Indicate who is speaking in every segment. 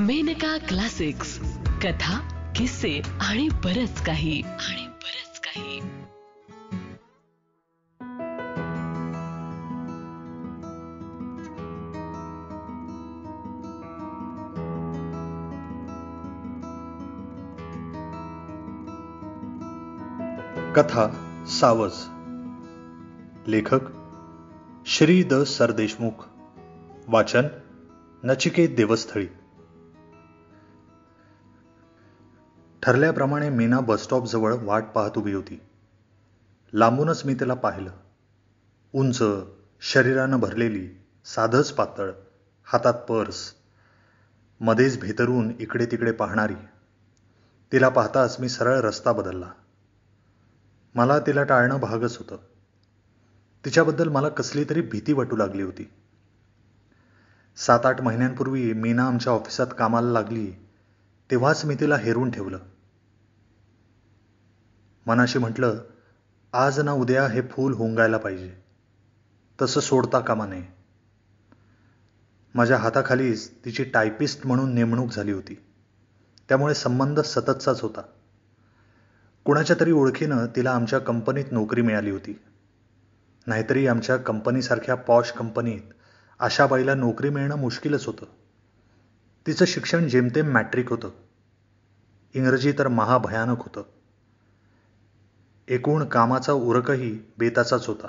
Speaker 1: Maneka classics कथा किस्से आणि बरच काही. आणि बरच काही.
Speaker 2: कथा सावज. लेखक श्री द सरदेशमुख. वाचन नचिकेत देवस्थळी. ठरल्याप्रमाणे मीना बसस्टॉपजवळ वाट पाहत उभी होती. लांबूनच मी तिला पाहिलं. उंच शरीरानं भरलेली साधच पातळ हातात पर्स मध्येच भेतरून इकडे तिकडे पाहणारी. तिला पाहताच मी सरळ रस्ता बदलला. मला तिला टाळणं भागच होतं. तिच्याबद्दल मला कसली तरी भीती वाटू लागली होती. सात आठ महिन्यांपूर्वी मीना आमच्या ऑफिसात कामाला लागली तेव्हाच मी तिला हेरून ठेवलं. मनाशी म्हटलं आज ना उद्या हे फूल हुंगायला पाहिजे. तसं सोडता कामा नये. माझ्या हाताखालीच तिची टायपिस्ट म्हणून नेमणूक झाली होती. त्यामुळे संबंध सततचाच होता. कुणाच्या तरी ओळखीनं तिला आमच्या कंपनीत नोकरी मिळाली होती. नाहीतरी आमच्या कंपनीसारख्या पॉश कंपनीत अशा बाईला नोकरी मिळणं मुश्किलच होतं. तिचं शिक्षण जेमतेम मॅट्रिक होतं. इंग्रजी तर महाभयानक होतं. एकूण कामाचा उरकही बेताचाच होता.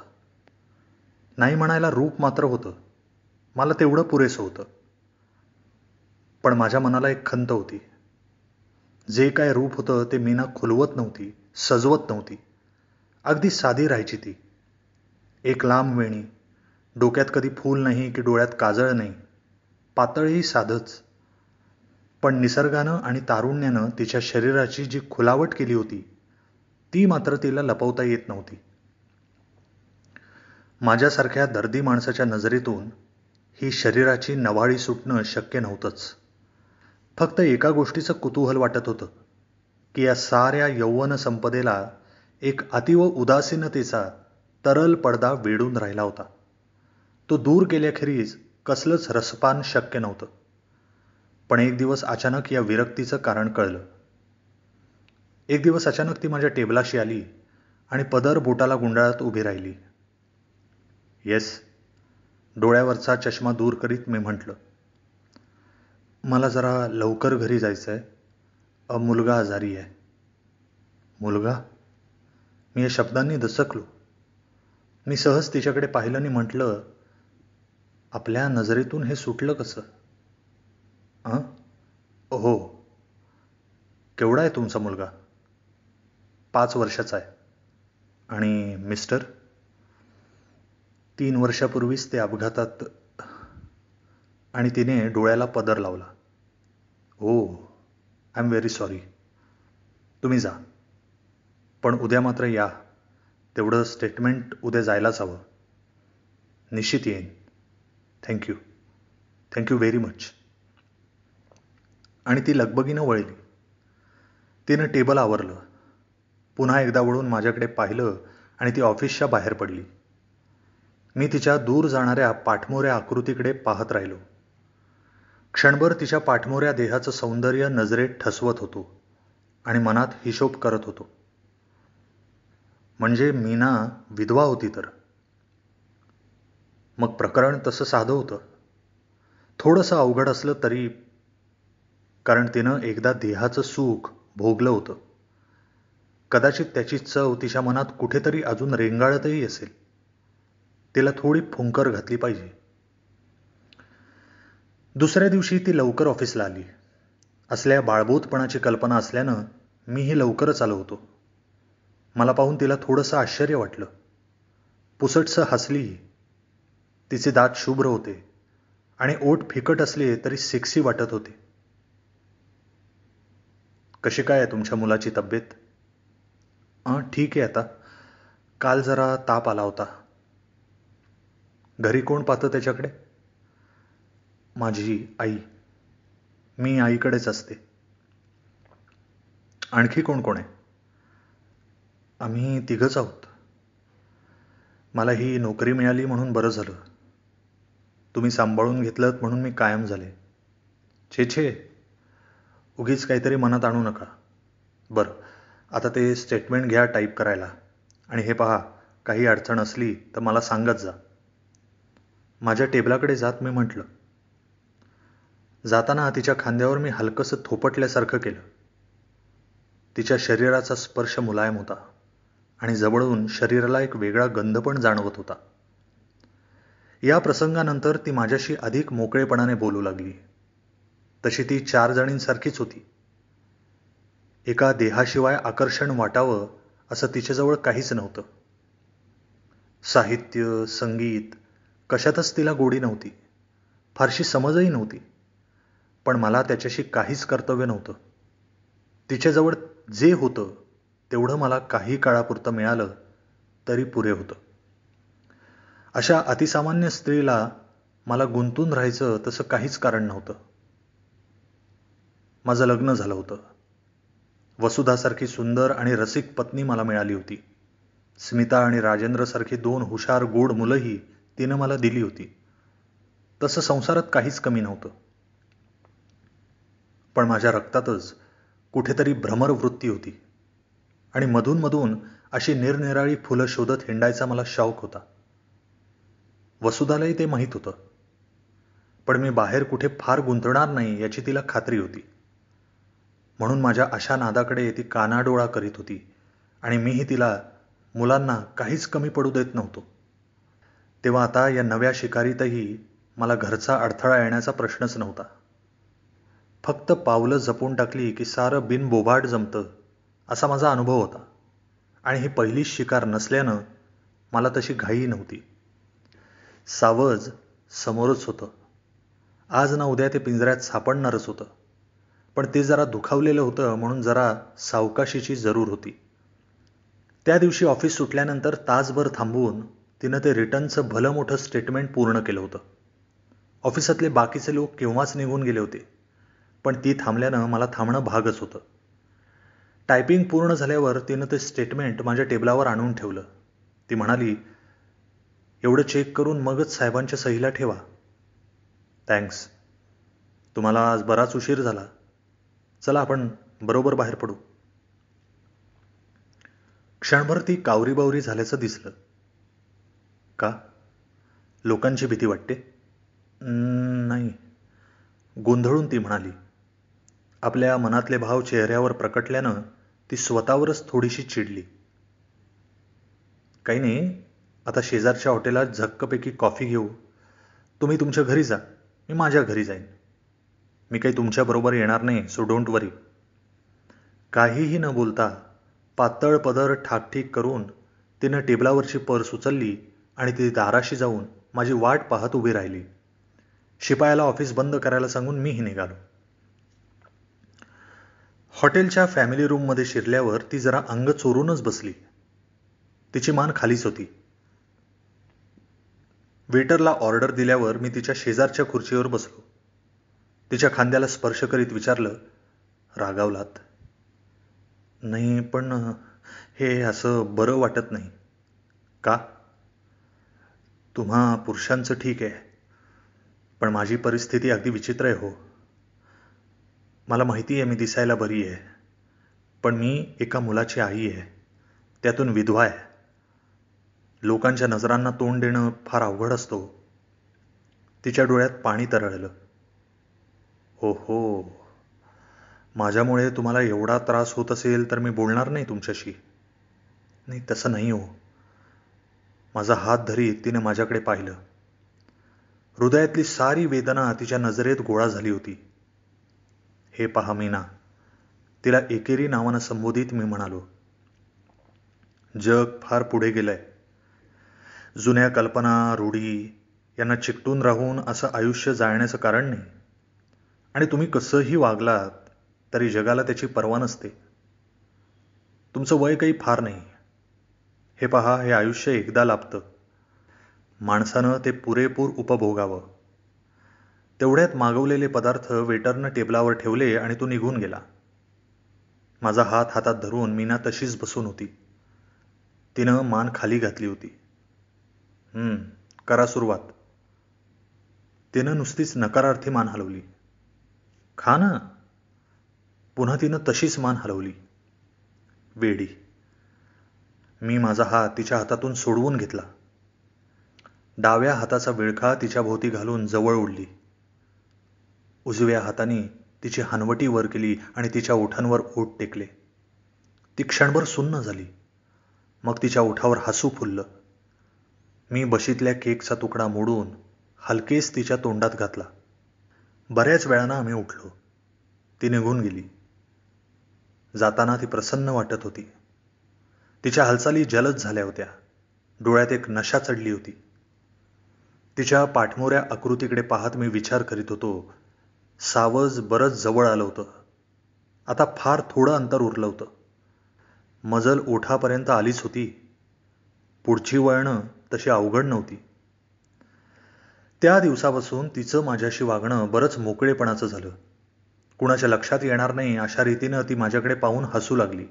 Speaker 2: नाही म्हणायला रूप मात्र होतं. मला तेवढं पुरेसं होतं. पण माझ्या मनाला एक खंत होती. जे काय रूप होतं ते मीना खुलवत नव्हती सजवत नव्हती. अगदी साधी राहायची ती. एक लांब वेणी. डोक्यात कधी फूल नाही की डोळ्यात काजळ नाही. पातळही साधच. पण निसर्गानं आणि तारुण्यानं तिच्या शरीराची जी खुलावट केली होती ती मात्र तिला लपवता येत नव्हती. माझ्यासारख्या दर्दी माणसाच्या नजरेतून ही शरीराची नवाळी सुटणं शक्य नव्हतंच. फक्त एका गोष्टीचं कुतूहल वाटत होतं की या साऱ्या यौवन संपदेला एक अतिव उदासीनतेचा तरल पडदा वेढून राहिला होता. तो दूर केल्याखेरीज कसलंच रसपान शक्य नव्हतं. पण एक दिवस अचानक या विरक्तीचं कारण कळलं. एक दिवस अचानक ती माझ्या टेबलाशी आली आणि पदर बोटाला गुंडाळत उभी राहिली. येस. डोळ्यावरचा चष्मा दूर करीत मी म्हटलं मला जरा लवकर घरी जायचं आहे मुलगा आजारी आहे. मुलगा? मी या शब्दांनी दसकलो मी सहज तिच्याकडे पाहिलं आणि म्हटलं आपल्या नजरेतून हे सुटलं कसं? हां हो. केवढा आहे तुमचा मुलगा? पाच वर्षाचा आहे. आणि मिस्टर तीन वर्षापूर्वीच ते अपघातात आणि तिने डोळ्याला पदर लावला. हो आय एम व्हेरी सॉरी तुम्ही जा. पण उद्या मात्र या. तेवढं स्टेटमेंट उद्या जायलाच हवं. निश्चित येईन. थँक्यू थँक्यू व्हेरी मच आणि ती लगबगीनं वळली. तिनं टेबल आवरलं. पुन्हा एकदा वळून माझ्याकडे पाहिलं आणि ती ऑफिसच्या बाहेर पडली. मी तिच्या दूर जाणाऱ्या पाठमोऱ्या आकृतीकडे पाहत राहिलो. क्षणभर तिच्या पाठमोऱ्या देहाचं सौंदर्य नजरेत ठसवत होतो आणि मनात हिशोब करत होतो. म्हणजे मीना विधवा होती तर. मग प्रकरण तसं साधं होतं. थोडंसं अवघड असलं तरी कारण तिनं एकदा देहाचं सुख भोगलं होतं. कदाचित त्याची चव तिच्या मनात कुठेतरी अजून रेंगाळतही असेल. तिला थोडी फुंकर घातली पाहिजे. दुसऱ्या दिवशी ती लवकर ऑफिसला आली. असल्या बाळबोतपणाची कल्पना असल्यानं मीही लवकरच आलो होतो. मला पाहून तिला थोडंसं आश्चर्य वाटलं. पुसटसं हसलीही तिचे दात शुभ्र होते आणि ओठ फिकट असले तरी सेक्सी वाटत होते. कशी काय आहे तुमच्या मुलाची तब्येत? ठीक आहे आता. काल जरा ताप आला होता. घरी कोण पाहतं त्याच्याकडे? माझी आई. मी आईकडेच असते. आणखी कोण कोण आहे? आम्ही तिघंच आहोत. मला ही नोकरी मिळाली म्हणून बरं झालं. तुम्ही सांभाळून घेतलं म्हणून मी कायम झाले. छे छे. उगीच काहीतरी मनात आणू नका. बरं. आता ते स्टेटमेंट घ्या टाईप करायला. आणि हे पहा काही अडचण असली तर मला सांगत जा. माझ्या टेबलाकडे जात मी म्हटलं. जाताना तिच्या खांद्यावर मी हलकंसं थोपटल्यासारखं केलं. तिच्या शरीराचा स्पर्श मुलायम होता आणि जवळून शरीराला एक वेगळा गंध पण जाणवत होता. या प्रसंगानंतर ती माझ्याशी अधिक मोकळेपणाने बोलू लागली. तशी ती चार जणींसारखीच होती. एका देहाशिवाय आकर्षण वाटावं असं तिच्याजवळ काहीच नव्हतं. साहित्य संगीत कशातच तिला गोडी नव्हती. फारशी समजही नव्हती. पण मला त्याच्याशी काहीच कर्तव्य नव्हतं. तिच्याजवळ जे होतं तेवढं मला काही काळापुरतं मिळालं तरी पुरे होतं. अशा अतिसामान्य स्त्रीला मला गुंतून राहायचं तसं काहीच कारण नव्हतं. माझं लग्न झालं होतं. वसुधासारखी सुंदर आणि रसिक पत्नी मला मिळाली होती. स्मिता आणि राजेंद्रसारखी दोन हुशार गोड मुलंही तिनं मला दिली होती. तसं संसारात काहीच कमी नव्हतं. पण माझ्या रक्तातच कुठेतरी भ्रमरवृत्ती होती आणि मधून मधून अशी निरनिराळी फुलं शोधत हिंडायचा मला शौक होता. वसुधालाही ते माहीत होतं. पण मी बाहेर कुठे फार गुंतणार नाही याची तिला खात्री होती. म्हणून माझ्या अशा नादाकडे ती कानाडोळा करीत होती. आणि मीही तिला मुलांना काहीच कमी पडू देत नव्हतो. तेव्हा आता या नव्या शिकारीतही मला घरचा अडथळा येण्याचा प्रश्नच नव्हता. फक्त पावलं जपून टाकली की सारं बिनबोभाट जमतं असा माझा अनुभव होता. आणि ही पहिलीच शिकार नसल्यानं मला तशी घाई नव्हती. सावज समोरच होतं. आज ना उद्या ते पिंजऱ्यात सापडणारच होतं. पण ते जरा दुखावलेलं होतं म्हणून जरा सावकाशीची जरूर होती. त्या दिवशी ऑफिस सुटल्यानंतर तासभर थांबवून तिनं ते रिटर्नचं भलं मोठं स्टेटमेंट पूर्ण केलं होतं. ऑफिसातले बाकीचे लोक केव्हाच निघून गेले होते पण ती थांबल्यानं मला थांबणं भागच होतं. टायपिंग पूर्ण झाल्यावर तिनं ते स्टेटमेंट माझ्या टेबलावर आणून ठेवलं. ती म्हणाली एवढं चेक करून मगच साहेबांच्या सहीला ठेवा. थँक्स. तुम्हाला आज बराच उशीर झाला. चला आपण बरोबर बाहेर पडू. क्षणभर ती कावरी बावरी झाल्याचं दिसलं. का? लोकांची भीती वाटते? नाही. गोंधळून ती म्हणाली आपल्या मनातले भाव चेहऱ्यावर प्रकटल्यानं ती स्वतःवरच थोडीशी चिडली. काही नाही आता शेजारच्या हॉटेलात झक्कपैकी कॉफी घेऊ. तुम्ही तुमच्या घरी जा मी माझ्या घरी जाईन. मी काही तुमच्याबरोबर येणार नाही सो डोंट वरी काहीही न बोलता पातळ पदर ठाकठीक करून तिनं टेबलावरची पर्स उचलली आणि ती दाराशी जाऊन माझी वाट पाहत उभी राहिली. शिपायाला ऑफिस बंद करायला सांगून मीही निघालो. हॉटेलच्या फॅमिली रूममध्ये शिरल्यावर ती जरा अंग चोरूनच बसली. तिची मान खालीच होती. वेटरला ऑर्डर दिल्यावर मी तिच्या शेजारच्या खुर्चीवर बसलो. तिच्या खांद्याला स्पर्श करीत विचारलं रागावलात? नाही पण हे असं बरं वाटत नाही. का? तुम्हा पुरुषांचं ठीक आहे पण माझी परिस्थिती अगदी विचित्र आहे हो. मला माहिती आहे मी दिसायला बरी आहे पण मी एका मुलाची आई आहे त्यातून विधवा आहे. लोकांच्या नजरांना तोंड देणं फार अवघड असतो. तिच्या डोळ्यात पाणी तरळलं. हो हो. माझ्यामुळे तुम्हाला एवढा त्रास होत असेल तर मी बोलणार नाही तुमच्याशी. नाही तसं नाही हो. माझा हात धरीत तिने माझ्याकडे पाहिलं. हृदयातली सारी वेदना तिच्या नजरेत गोळा झाली होती. हे पहा मीना. तिला एकेरी नावानं संबोधित मी म्हणालो. जग फार पुढे गेलंय. जुन्या कल्पना रूढी यांना चिकटून राहून असं आयुष्य जाळण्याचं कारण नाही. आणि तुम्ही कसंही वागलात तरी जगाला त्याची पर्वा नसते. तुमचं वय काही फार नाही. हे पहा हे आयुष्य एकदा लाभतं. माणसानं ते पुरेपूर उपभोगावं. तेवढ्यात मागवलेले पदार्थ वेटरनं टेबलावर ठेवले आणि तो निघून गेला. माझा हात हातात धरून मीना तशीच बसून होती. तिनं मान खाली घातली होती. करा सुरुवात. तिनं नुसतीच नकारार्थी मान हलवली. खा ना पुन्हा तिनं तशीच मान हलवली. वेडी. मी माझा हात तिच्या हातातून सोडवून घेतला. डाव्या हाताचा विळखा तिच्या भोवती घालून जवळ उडली. उजव्या हाताने तिची हनवटी वर केली आणि तिच्या ओठांवर ओठ टेकले. ती क्षणभर सुन्न झाली. मग तिच्या ओठावर हसू फुललं. मी बशीतल्या केकचा तुकडा मोडून हलकेच तिच्या तोंडात घातला. बऱ्याच वेळानं आम्ही उठलो. ती निघून गेली. जाताना ती प्रसन्न वाटत होती. तिच्या हालचाली जलद झाल्या होत्या. डोळ्यात एक नशा चढली होती. तिच्या पाठमोऱ्या आकृतीकडे पाहत मी विचार करीत होतो. सावज बरंच जवळ आलं होतं. आता फार थोडं अंतर उरलं होतं. मजल ओठापर्यंत आलीच होती. पुढची वळणं तशी अवघड नव्हती. त्या दिवसापासून तिचं माझ्याशी वागणं बरंच मोकळेपणाचं झालं. कुणाच्या लक्षात येणार नाही अशा रीतीनं ती माझ्याकडे पाहून हसू लागली.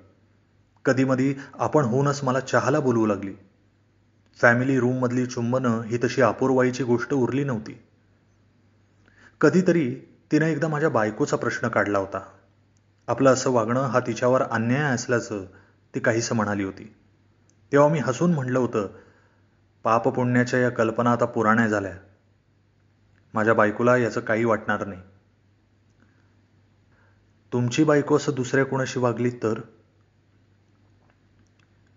Speaker 2: कधीमधी आपण होऊनच मला चहाला बोलवू लागली. फॅमिली रूममधली चुंबनं ही तशी अपूर्वाईची गोष्ट उरली नव्हती. कधीतरी तिनं एकदा माझ्या बायकोचा प्रश्न काढला होता. आपलं असं वागणं हा तिच्यावर अन्याय असल्याचं ती काहीसं म्हणाली होती. तेव्हा मी हसून म्हटलं होतं पापपुण्याच्या या कल्पना आता पुराण्या झाल्या. माझ्या बायकोला याचं काही वाटणार नाही. तुमची बायको असं दुसऱ्या कोणाशी वागली तर?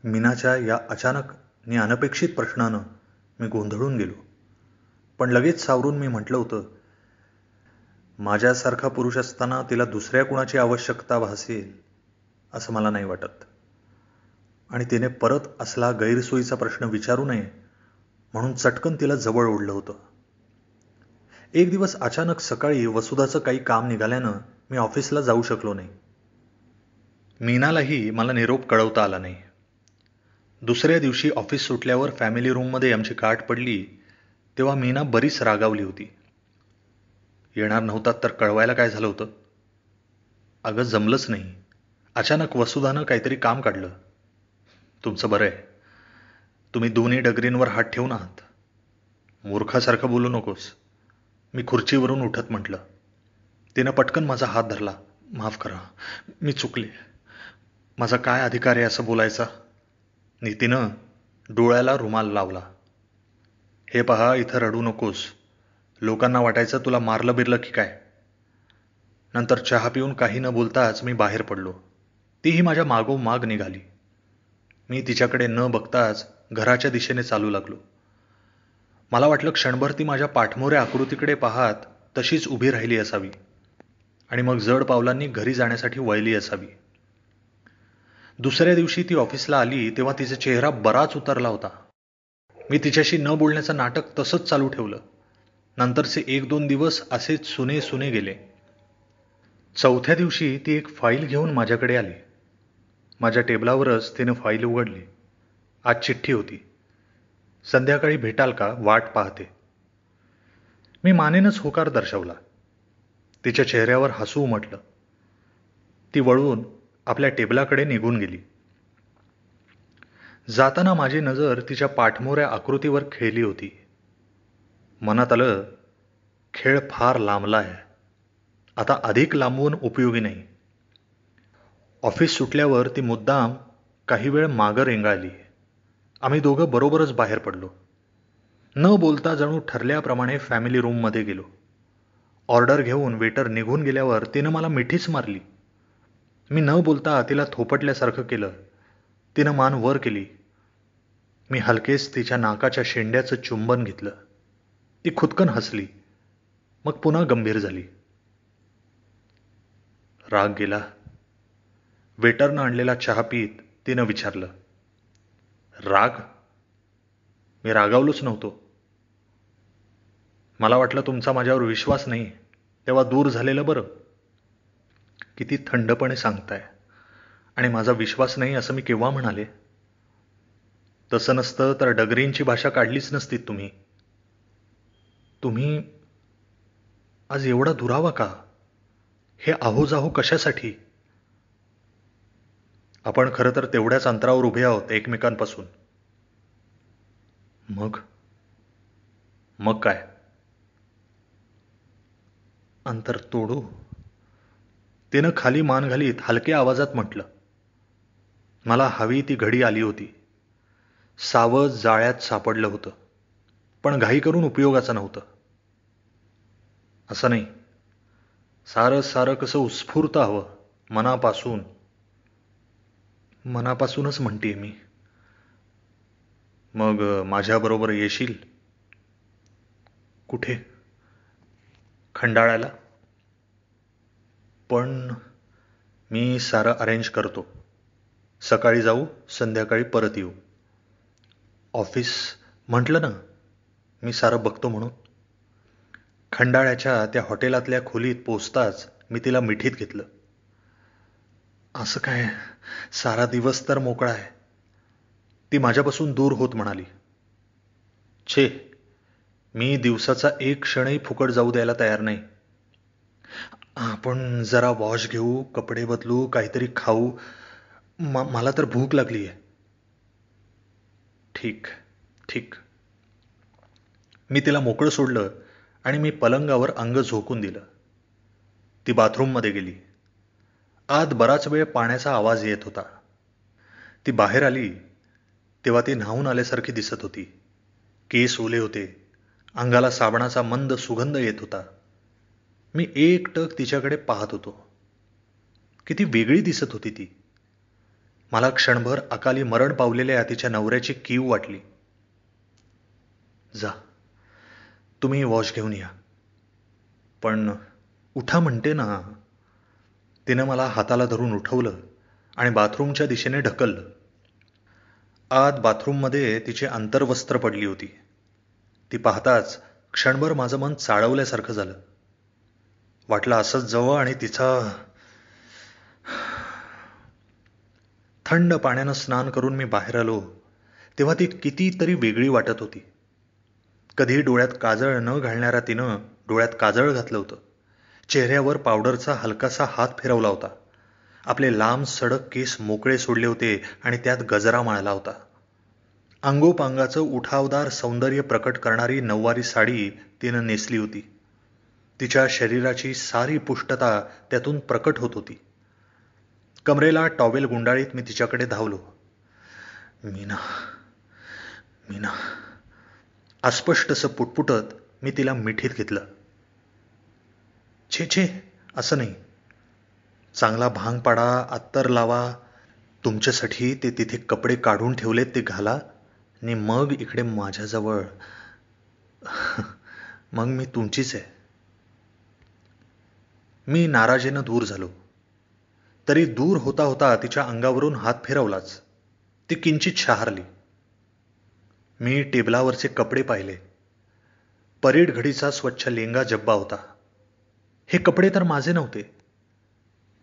Speaker 2: मीनाच्या या अचानक आणि अनपेक्षित प्रश्नानं मी गोंधळून गेलो. पण लगेच सावरून मी म्हटलं होतं माझ्यासारखा पुरुष असताना तिला दुसऱ्या कुणाची आवश्यकता भासेल असं मला नाही वाटत. आणि तिने परत असला गैरसोयीचा प्रश्न विचारू नये म्हणून चटकन तिला जवळ ओढलं होतं. एक दिवस अचानक सकाळी वसुधाचं काही काम निघाल्यानं मी ऑफिसला जाऊ शकलो नाही. मीनालाही मला निरोप कळवता आला नाही. दुसऱ्या दिवशी ऑफिस सुटल्यावर फॅमिली रूममध्ये आमची गाठ पडली तेव्हा मीना बरीच रागावली होती. येणार नव्हतात तर कळवायला काय झालं होतं? अगं जमलंच नाही. अचानक वसुधानं काहीतरी काम काढलं. तुमचं बरं आहे. तुम्ही दोन्ही डगरींवर हात ठेवून आहात. मूर्खासारखं बोलू नकोस. मी खुर्चीवरून उठत म्हटलं तिनं पटकन माझा हात धरला. माफ करा. मी चुकले. माझा काय अधिकार आहे असं बोलायचा? नितीनं डोळ्याला रुमाल लावला. हे पहा इथं रडू नकोस. लोकांना वाटायचं तुला मारलं बिरलं की काय? नंतर चहा पिऊन काही न बोलताच मी बाहेर पडलो. तीही माझ्या मागोमाग निघाली. मी तिच्याकडे न बघताच घराच्या दिशेने चालू लागलो. मला वाटलं क्षणभर ती माझ्या पाठमोऱ्या आकृतीकडे पाहत तशीच उभी राहिली असावी. आणि मग जड पावलांनी घरी जाण्यासाठी वळली असावी. दुसऱ्या दिवशी ती ऑफिसला आली तेव्हा तिचा चेहरा बराच उतरला होता. मी तिच्याशी न बोलण्याचं नाटक तसंच चालू ठेवलं. नंतरचे एक दोन दिवस असेच सुने सुने गेले. चौथ्या दिवशी ती एक फाईल घेऊन माझ्याकडे आली. माझ्या टेबलावरच तिने फाईल उघडली. आज चिठ्ठी होती. संध्याकाळी भेटाल का वाट पाहते. मी मानेनच होकार दर्शवला. तिच्या चेहऱ्यावर हसू उमटलं. ती वळून आपल्या टेबलाकडे निघून गेली. जाताना माझी नजर तिच्या पाठमोऱ्या आकृतीवर खेळली होती. मनात आलं खेळ फार लांबला आहे. आता अधिक लांबवून उपयोगी नाही. ऑफिस सुटल्यावर ती मुद्दाम काही वेळ मागं रेंगाळली. आम्ही दोघं बरोबरच बाहेर पडलो. न बोलता जणू ठरल्याप्रमाणे फॅमिली रूममध्ये गेलो. ऑर्डर घेऊन वेटर निघून गेल्यावर तिनं मला मिठीच मारली. मी न बोलता तिला थोपटल्यासारखं केलं. तिनं मान वर केली. मी हलकेच तिच्या नाकाच्या शेंड्याचं चुंबन घेतलं. ती खुदकन हसली. मग पुन्हा गंभीर झाली. राग गेला. वेटरनं आणलेला चहा पीत तिनं विचारलं. राग? मी रागावलोच नव्हतो. मला वाटलं तुमचा माझ्यावर विश्वास नाही तेव्हा दूर झालेलं बरं. किती थंडपणे सांगताय. आणि माझा विश्वास नाही असं मी केव्हा म्हणाले? तसं नसतं तर डगरींची भाषा काढलीच नसती तुम्ही. तुम्ही आज एवढा दुरावा का? हे आहोजाहो कशासाठी? आपण खरं तर तेवढ्याच अंतरावर उभे आहोत एकमेकांपासून. मग? मग काय? अंतर तोडू? तिनं खाली मान घालीत हलक्या आवाजात म्हटलं मला हवी ती घडी आली होती. सावज जाळ्यात सापडलं होतं पण घाई करून उपयोगाचं नव्हतं. असं नाही. सारं सारं कसं उत्स्फूर्त हवं मनापासून. मनापासूनच म्हणते मी. मग माझ्याबरोबर येशील? कुठे? खंडाळ्याला? पण मी सारं अरेंज करतो. सकाळी जाऊ संध्याकाळी परत येऊ. ऑफिस म्हटलं ना मी सारं बघतो म्हणून. खंडाळ्याच्या त्या हॉटेलातल्या खोलीत पोचताच मी तिला मिठीत घेतलं. असं काय? सारा दिवस तर मोकळा आहे. ती माझ्यापासून दूर होत म्हणाली. छे मी दिवसाचा एक क्षणही फुकट जाऊ द्यायला तयार नाही. आपण जरा वॉश घेऊ कपडे बदलू काहीतरी खाऊ. मला तर भूक लागली आहे ठीक ठीक. मी तिला मोकळं सोडलं आणि मी पलंगावर अंग झोकून दिलं. ती बाथरूममध्ये गेली. आत बराच वेळ पाण्याचा आवाज येत होता. ती बाहेर आली तेव्हा ती न्हावून आल्यासारखी दिसत होती. केस ओले होते. अंगाला साबणाचा मंद सुगंध येत होता. मी एक टक तिच्याकडे पाहत होतो. किती वेगळी दिसत होती ती. मला क्षणभर अकाली मरण पावलेल्या तिच्या नवऱ्याची कीव वाटली. जा तुम्ही वॉश घेऊन या. पण उठा म्हणते ना तिनं मला हाताला धरून उठवलं आणि बाथरूमच्या दिशेने ढकललं. आत बाथरूममध्ये तिची अंतर्वस्त्र पडली होती. ती पाहताच क्षणभर माझं मन चाळवल्यासारखं झालं. वाटलं असंच जवळ आणि तिचा थंड पाण्यानं स्नान करून मी बाहेर आलो तेव्हा ती कितीतरी वेगळी वाटत होती. कधी डोळ्यात काजळ न घालणाऱ्या तिनं डोळ्यात काजळ घातलं होतं. चेहऱ्यावर पावडरचा हलकासा हात फिरवला होता. आपले लांब सडक केस मोकळे सोडले होते आणि त्यात गजरा माळला होता. अंगोपांगाचं उठावदार सौंदर्य प्रकट करणारी नऊवारी साडी तिनं नेसली होती. तिच्या शरीराची सारी पुष्टता त्यातून प्रकट होत होती. कमरेला टॉवेल गुंडाळीत मी तिच्याकडे धावलो. मीना मीना. अस्पष्टसं पुटपुटत मी तिला मिठीत घेतलं. छे छे असं नाही. चांगला भांग पाडा अत्तर लावा. तुमच्यासाठी ते तिथे कपडे काढून ठेवलेत ते घाला. आणि मग इकडे माझ्याजवळ. मग मी तुमचीच आहे. मी नाराजीनं दूर झालो. तरी दूर होता होता तिच्या अंगावरून हात फिरवलाच. ती किंचित शहारली. मी टेबलावरचे कपडे पाहिले. परेड घडीचा स्वच्छ लेंगा जब्बा होता. हे कपडे तर माझे नव्हते.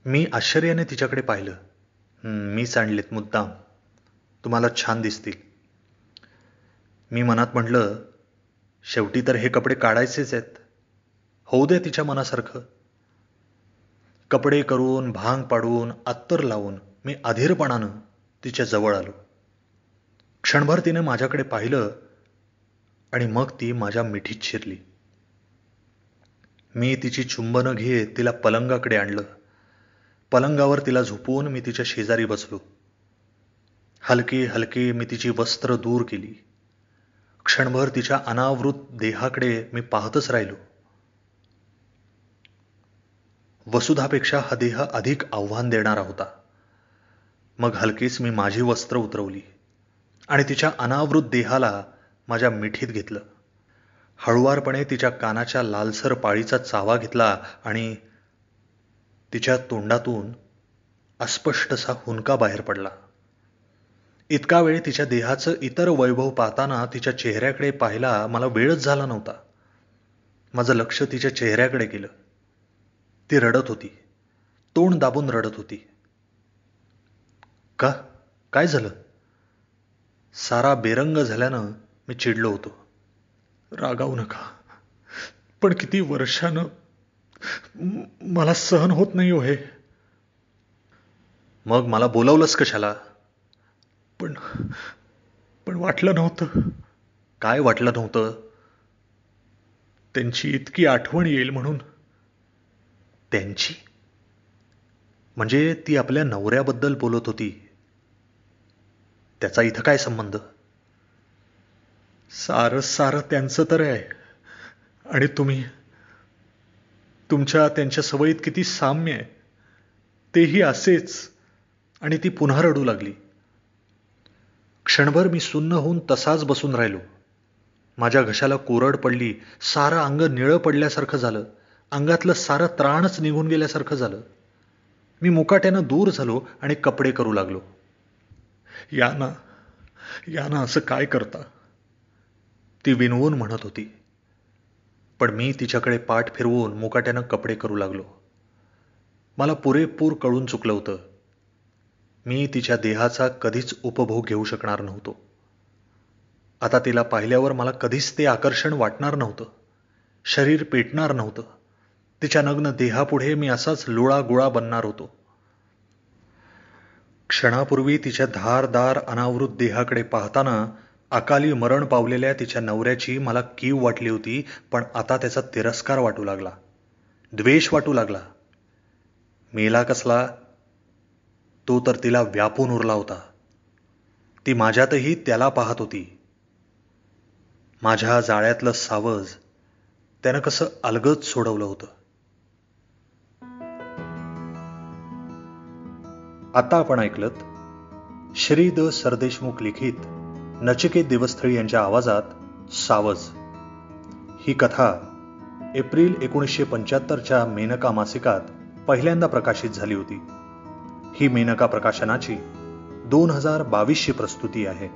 Speaker 2: मी आश्चर्याने तिच्याकडे पाहिलं. मी सांडलेत मुद्दाम. तुम्हाला छान दिसतील. मी मनात म्हटलं शेवटी तर हे कपडे काढायचेच आहेत. होऊ दे तिच्या मनासारखं. कपडे करून भांग पाडून अत्तर लावून मी अधीरपणानं तिच्या जवळ आलो. क्षणभर तिने माझ्याकडे पाहिलं आणि मग ती माझ्या मिठीत शिरली. मी तिची चुंबनं घेत तिला पलंगाकडे आणलं. पलंगावर तिला झोपवून मी तिच्या शेजारी बसलो. हलके हलके मी तिची वस्त्र दूर केली. क्षणभर तिच्या अनावृत देहाकडे मी पाहतच राहिलो. वसुधापेक्षा हा देह अधिक आव्हान देणारा होता. मग हलकेच मी माझी वस्त्र उतरवली आणि तिच्या अनावृत देहाला माझ्या मिठीत घेतलं. हळुवारपणे तिच्या कानाच्या लालसर पाळीचा चावा घेतला आणि तिच्या तोंडातून अस्पष्टसा हुंका बाहेर पडला. इतका वेळ तिच्या देहाचं इतर वैभव पाहताना तिच्या चेहऱ्याकडे पाहायला मला वेळच झाला नव्हता. माझं लक्ष तिच्या चेहऱ्याकडे गेलं. ती रडत होती. तोंड दाबून रडत होती. का? काय झालं? सारा बेरंग झाल्यानं मी चिडलो होतो. रागावू नका. पण किती वर्षानं मला सहन होत नाही हो हे. मग मला बोलावलंच कशाला? पण पण वाटलं नव्हतं. काय वाटलं नव्हतं? त्यांची इतकी आठवण येईल म्हणून. त्यांची? म्हणजे ती आपल्या नवऱ्याबद्दल बोलत होती. त्याचा इथं काय संबंध? सारं सारं त्यांचं तर आहे. आणि तुम्ही तुमच्या त्यांच्या सवयीत किती साम्य आहे तेही असेच आणि ती पुन्हा रडू लागली. क्षणभर मी सुन्न होऊन तसाच बसून राहिलो. माझ्या घशाला कोरड पडली सारं अंग निळं पडल्यासारखं झालं अंगातलं सारं त्राणच निघून गेल्यासारखं झालं. मी मुकाट्यानं दूर झालो आणि कपडे करू लागलो. या ना या ना असं काय करता? ती विनवून म्हणत होती. पण मी तिच्याकडे पाठ फिरवून मुकाट्यानं कपडे करू लागलो. मला पुरेपूर कळून चुकलं होतं. मी तिच्या देहाचा कधीच उपभोग घेऊ शकणार नव्हतो. आता तिला पाहिल्यावर मला कधीच ते आकर्षण वाटणार नव्हतं. शरीर पेटणार नव्हतं. तिच्या नग्न देहापुढे मी असाच लुळा बनणार होतो. क्षणापूर्वी तिच्या धारदार अनावृत देहाकडे पाहताना अकाली मरण पावलेल्या तिच्या नवऱ्याची मला कीव वाटली होती पण आता त्याचा तिरस्कार वाटू लागला. द्वेष वाटू लागला. मेला कसला? तो तर तिला व्यापून उरला होता. ती माझ्यातही त्याला पाहत होती. माझ्या जाळ्यातलं सावज त्यानं कसं अलगद सोडवलं होतं. आता आपण ऐकलत श्री द सरदेशमुख लिखित नचिकेत देवस्थळी यांच्या आवाजात सावज. ही कथा एप्रिल एकोणीसशे पंच्याहत्तरच्या मेनका मासिकात पहिल्यांदा प्रकाशित झाली होती. ही मेनका प्रकाशनाची दोन हजार बावीसची प्रस्तुती आहे.